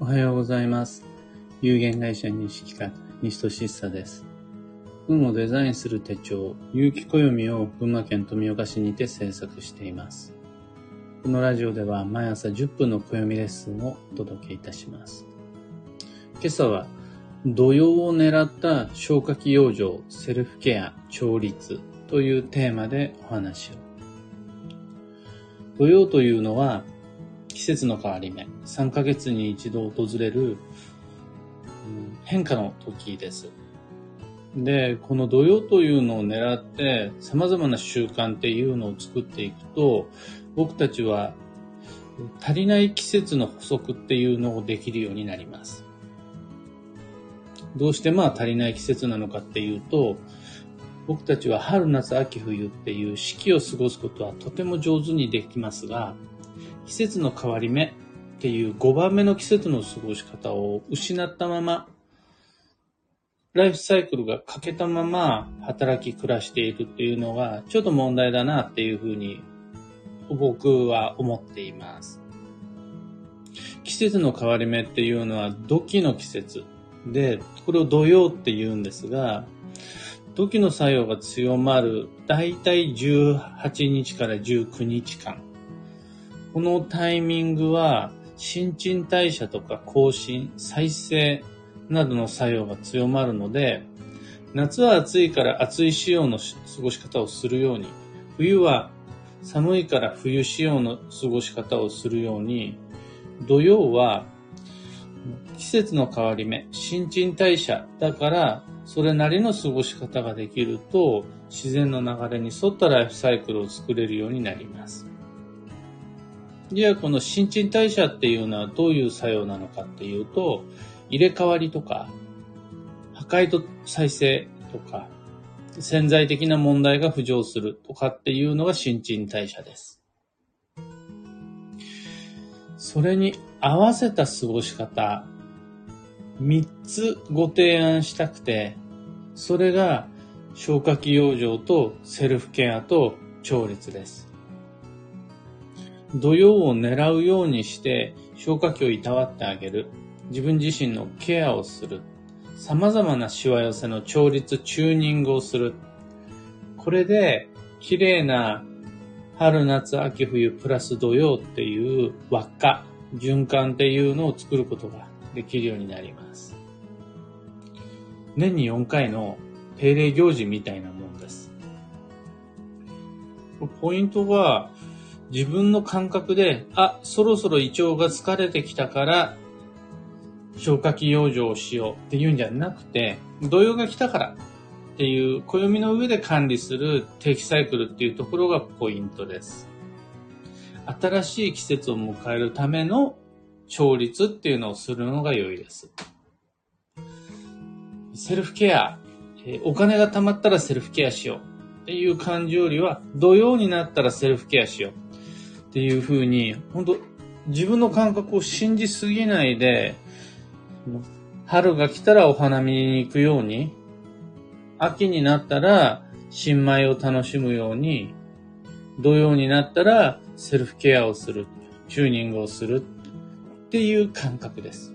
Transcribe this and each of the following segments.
おはようございます。有限会社西企画、西俊久です。運をデザインする手帳、有機暦を群馬県富岡市にて制作しています。このラジオでは毎朝10分の暦レッスンをお届けいたします。今朝は、土曜を狙った消化器養生、セルフケア、調律というテーマでお話を。土曜というのは、季節の変わり目、3ヶ月に一度訪れるうん変化の時です。で、この土曜というのを狙って様々な習慣っていうのを作っていくと、僕たちは足りない季節の補足っていうのをできるようになります。どうしてまあ足りない季節なのかっていうと、僕たちは春、夏、秋、冬っていう四季を過ごすことはとても上手にできますが、季節の変わり目っていう5番目の季節の過ごし方を失ったまま、ライフサイクルが欠けたまま働き暮らしているっていうのがちょっと問題だなっていうふうに僕は思っています。季節の変わり目っていうのは土器の季節で、これを土曜って言うんですが、土器の作用が強まる大体18日から19日間。このタイミングは新陳代謝とか更新、再生などの作用が強まるので、夏は暑いから暑い仕様の過ごし方をするように、冬は寒いから冬仕様の過ごし方をするように、土曜は季節の変わり目、新陳代謝だから、それなりの過ごし方ができると、自然の流れに沿ったライフサイクルを作れるようになります。じゃあこの新陳代謝っていうのはどういう作用なのかっていうと、入れ替わりとか、破壊と再生とか、潜在的な問題が浮上するとかっていうのが新陳代謝です。それに合わせた過ごし方、3つご提案したくて、それが消化器養生とセルフケアと調律です。土曜を狙うようにして消化器をいたわってあげる。自分自身のケアをする。様々なしわ寄せの調律、チューニングをする。これで綺麗な春、夏、秋、冬プラス土曜っていう輪っか、循環っていうのを作ることができるようになります。年に4回の定例行事みたいなもんです。ポイントは、自分の感覚で、あ、そろそろ胃腸が疲れてきたから、消化器養生をしようっていうんじゃなくて、土曜が来たからっていう暦の上で管理する定期サイクルっていうところがポイントです。新しい季節を迎えるための調律っていうのをするのが良いです。セルフケア、えお金が貯まったらセルフケアしようっていう感じよりは、土曜になったらセルフケアしようっていう風に、本当自分の感覚を信じすぎないで、春が来たらお花見に行くように、秋になったら新米を楽しむように、土曜になったらセルフケアをする、チューニングをするっていう感覚です。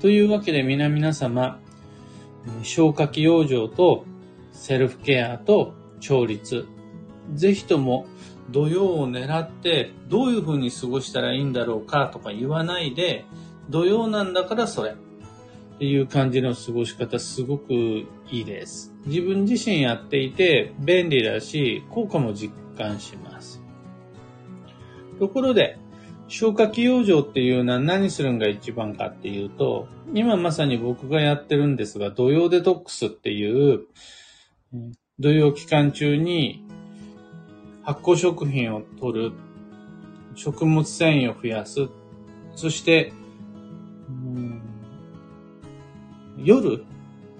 というわけで皆々様、消化器養生とセルフケアと調律、ぜひとも土曜を狙ってどういう風に過ごしたらいいんだろうかとか言わないで、土曜なんだからそれっていう感じの過ごし方すごくいいです。自分自身やっていて便利だし、効果も実感します。ところで、消化器養生っていうのは何するんが一番かっていうと、今まさに僕がやってるんですが、土曜デトックスっていう、土曜期間中に発酵食品を取る、食物繊維を増やす、そして、夜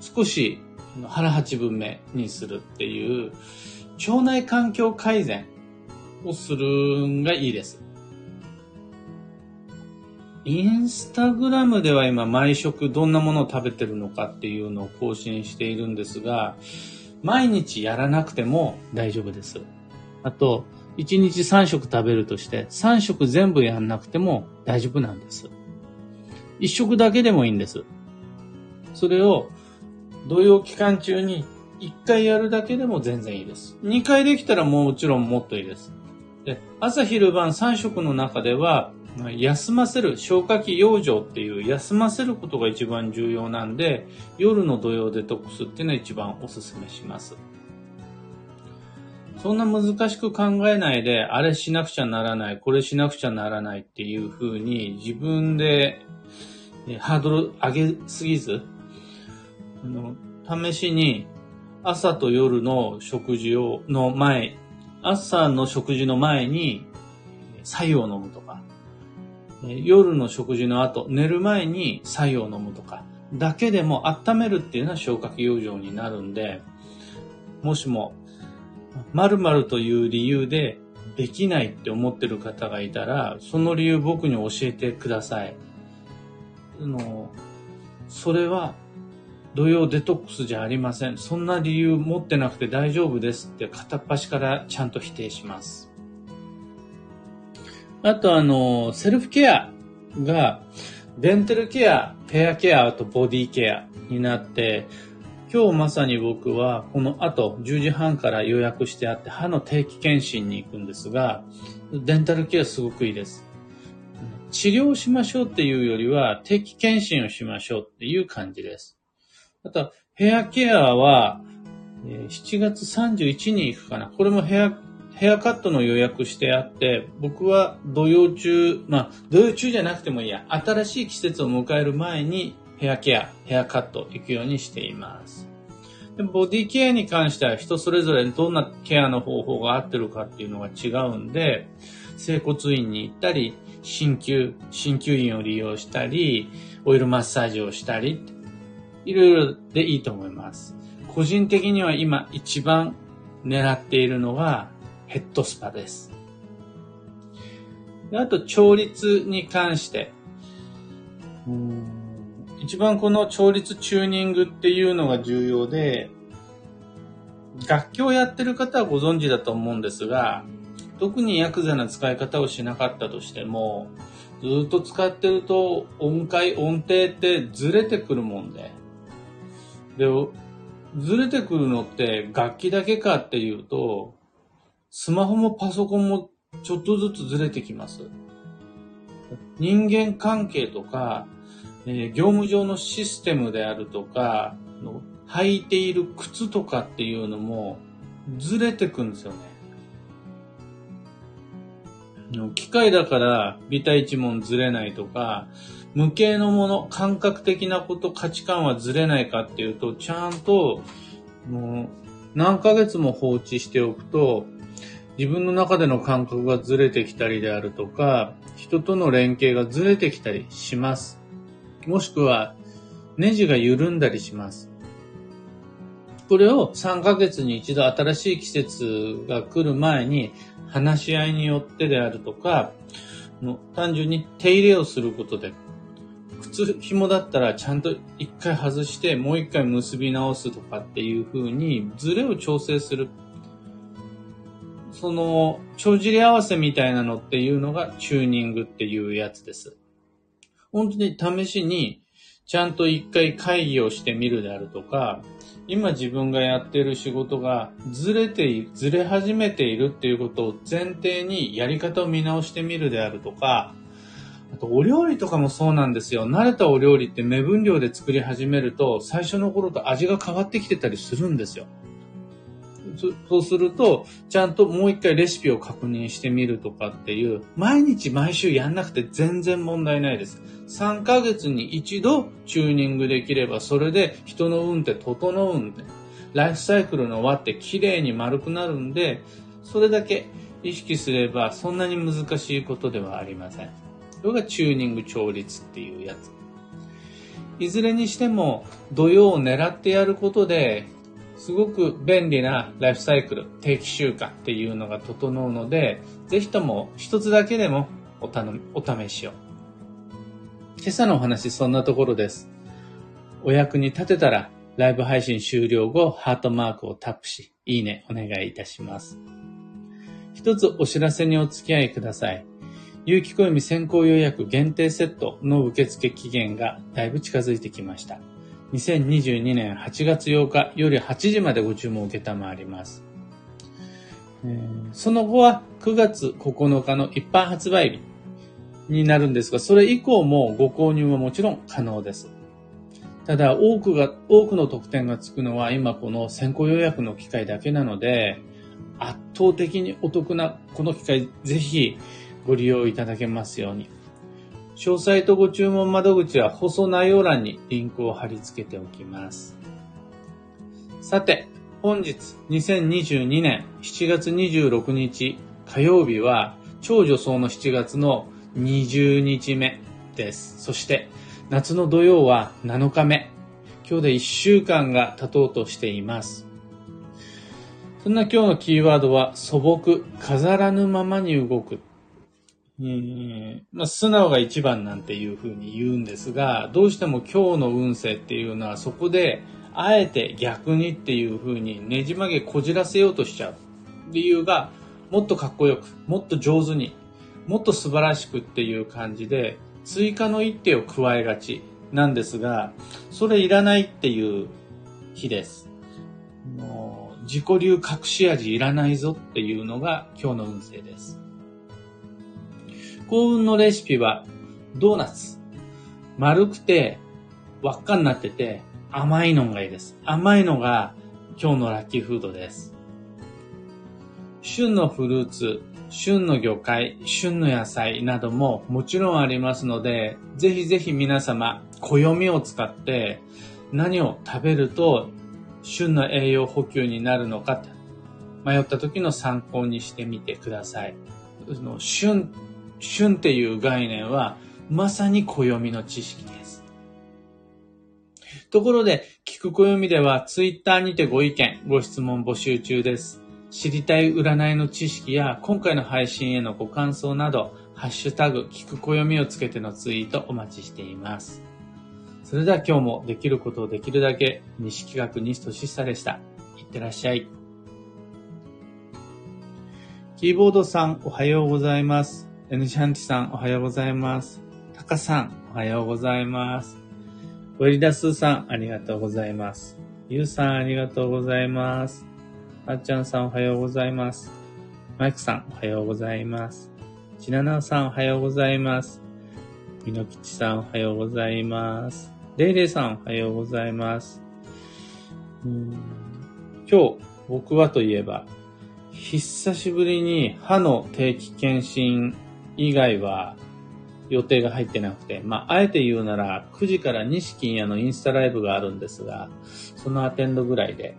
少し腹八分目にするっていう腸内環境改善をするんがいいです。インスタグラムでは今毎食どんなものを食べてるのかっていうのを更新しているんですが、毎日やらなくても大丈夫です。あと、1日3食食べるとして、3食全部やんなくても大丈夫なんです。1食だけでもいいんです。それを土曜期間中に1回やるだけでも全然いいです。2回できたらもちろんもっといいです。で朝昼晩3食の中では休ませる、消化器養生っていう休ませることが一番重要なんで、夜の土曜デトックスっていうのは一番おすすめします。そんな難しく考えないで、あれしなくちゃならない、これしなくちゃならないっていう風に自分でハードル上げすぎず、あの試しに朝と夜の食事を、の前、朝の食事の前に白湯を飲むとか、夜の食事の後、寝る前に白湯を飲むとか、だけでも温めるっていうのは消化器養生になるんで、もしも、〇〇という理由でできないって思ってる方がいたら、その理由僕に教えてください。あの、それは土曜デトックスじゃありません。そんな理由持ってなくて大丈夫ですって片っ端からちゃんと否定します。あとあの、セルフケアが、デンタルケア、ヘアケア、とボディケアになって、今日まさに僕はこの後10時半から予約してあって歯の定期検診に行くんですが、デンタルケアすごくいいです。治療しましょうっていうよりは定期検診をしましょうっていう感じです。あと、ヘアケアは、7月31に行くかな。これもヘアヘアカットの予約してあって、僕は土曜中、まあ、土曜中じゃなくてもいいや、新しい季節を迎える前にヘアケア、ヘアカット行くようにしています。でボディケアに関しては人それぞれどんなケアの方法が合ってるかっていうのが違うんで、整骨院に行ったり、鍼灸、鍼灸院を利用したり、オイルマッサージをしたり、いろいろでいいと思います。個人的には今一番狙っているのはヘッドスパです。であと、調律に関して、一番この調律チューニングっていうのが重要で、楽器をやってる方はご存知だと思うんですが、特にヤクザな使い方をしなかったとしても、ずっと使ってると音階、音程ってずれてくるもんで。で、ずれてくるのって楽器だけかっていうと、スマホもパソコンもちょっとずつずれてきます。人間関係とか、え、業務上のシステムであるとか、履いている靴とかっていうのもずれてくんですよね。機械だから微体一問ずれないとか、無形のもの、感覚的なこと、価値観はずれないかっていうと、ちゃんと、もう、何ヶ月も放置しておくと、自分の中での感覚がずれてきたりであるとか、人との連携がずれてきたりします。もしくは、ネジが緩んだりします。これを3ヶ月に一度新しい季節が来る前に話し合いによってであるとか、単純に手入れをすることで、靴紐だったらちゃんと一回外してもう一回結び直すとかっていう風にズレを調整するその、帳尻合わせみたいなのっていうのがチューニングっていうやつです。本当に試しに、ちゃんと一回会議をしてみるであるとか、今自分がやってる仕事がずれて、ずれ始めているっていうことを前提にやり方を見直してみるであるとか、あとお料理とかもそうなんですよ。慣れたお料理って目分量で作り始めると最初の頃と味が変わってきてたりするんですよ。そうすると、ちゃんともう一回レシピを確認してみるとかっていう、毎日毎週やんなくて全然問題ないです。3ヶ月に一度チューニングできれば、それで人の運って整うんで、ライフサイクルの輪って綺麗に丸くなるんで、それだけ意識すればそんなに難しいことではありません。それがチューニング調律っていうやつ。いずれにしても土曜を狙ってやることですごく便利なライフサイクル、定期習慣っていうのが整うので、ぜひとも一つだけでもお頼み、お試しを。今朝のお話そんなところです。お役に立てたら、ライブ配信終了後、ハートマークをタップし、いいねお願いいたします。一つお知らせにお付き合いください。有機暦先行予約限定セットの受付期限がだいぶ近づいてきました。2022年8月8日夜8時までご注文を受けたまわります。その後は9月9日の一般発売日になるんですが、それ以降もご購入はもちろん可能です。ただ、多くが、多くの特典がつくのは今この先行予約の機会だけなので、圧倒的にお得なこの機会、ぜひご利用いただけますように。詳細とご注文窓口は放送内容欄にリンクを貼り付けておきます。さて、本日2022年7月26日火曜日は超女装の7月の20日目です。そして夏の土曜は7日目。今日で1週間が経とうとしています。そんな今日のキーワードは素朴、飾らぬままに動く。えまあ、素直が一番なんていうふうに言うんですが、どうしても今日の運勢っていうのはそこであえて逆にっていう風にねじ曲げこじらせようとしちゃう理由がもっとかっこよく、もっと上手に、もっと素晴らしくっていう感じで追加の一手を加えがちなんですが、それいらないっていう日です。もう自己流隠し味いらないぞっていうのが今日の運勢です。幸運のレシピはドーナツ。丸くて輪っかになってて甘いのがいいです。甘いのが今日のラッキーフードです。旬のフルーツ、旬の魚介、旬の野菜などももちろんありますので、ぜひぜひ皆様、暦を使って何を食べると旬の栄養補給になるのか迷った時の参考にしてみてください。旬、旬っていう概念はまさに暦の知識です。ところで、聞く暦ではツイッターにてご意見、ご質問募集中です。知りたい占いの知識や今回の配信へのご感想など、ハッシュタグ、聞く暦をつけてのツイートお待ちしています。それでは今日もできることをできるだけ、西企画西俊久でした。いってらっしゃい。キーボードさん、おはようございます。N シャンティさん、おはようございます。タカさん、おはようございます。ウェリダスーさん、ありがとうございます。ユウさん、ありがとうございます。あっちゃんさん、おはようございます。マイクさん、おはようございます。ちななさん、おはようございます。みのきちさん、おはようございます。レイレイさん、おはようございます。うん今日、僕はといえば、久しぶりに歯の定期検診以外は予定が入ってなくて、まあ、あえて言うなら、9時から西金屋のインスタライブがあるんですが、そのアテンドぐらいで、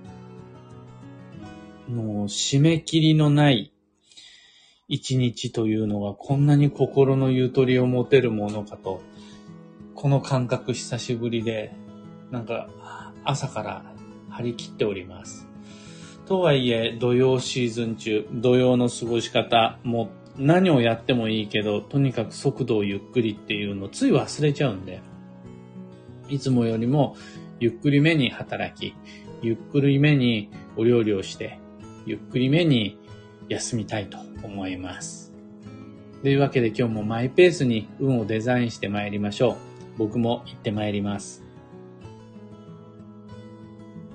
もう締め切りのない一日というのがこんなに心のゆとりを持てるものかと、この感覚久しぶりで、なんか朝から張り切っております。とはいえ、土曜シーズン中、土曜の過ごし方もっ何をやってもいいけど、とにかく速度をゆっくりっていうのをつい忘れちゃうんで、いつもよりもゆっくりめに働き、ゆっくりめにお料理をして、ゆっくりめに休みたいと思います。というわけで今日もマイペースに運をデザインして参りましょう。僕も行って参ります。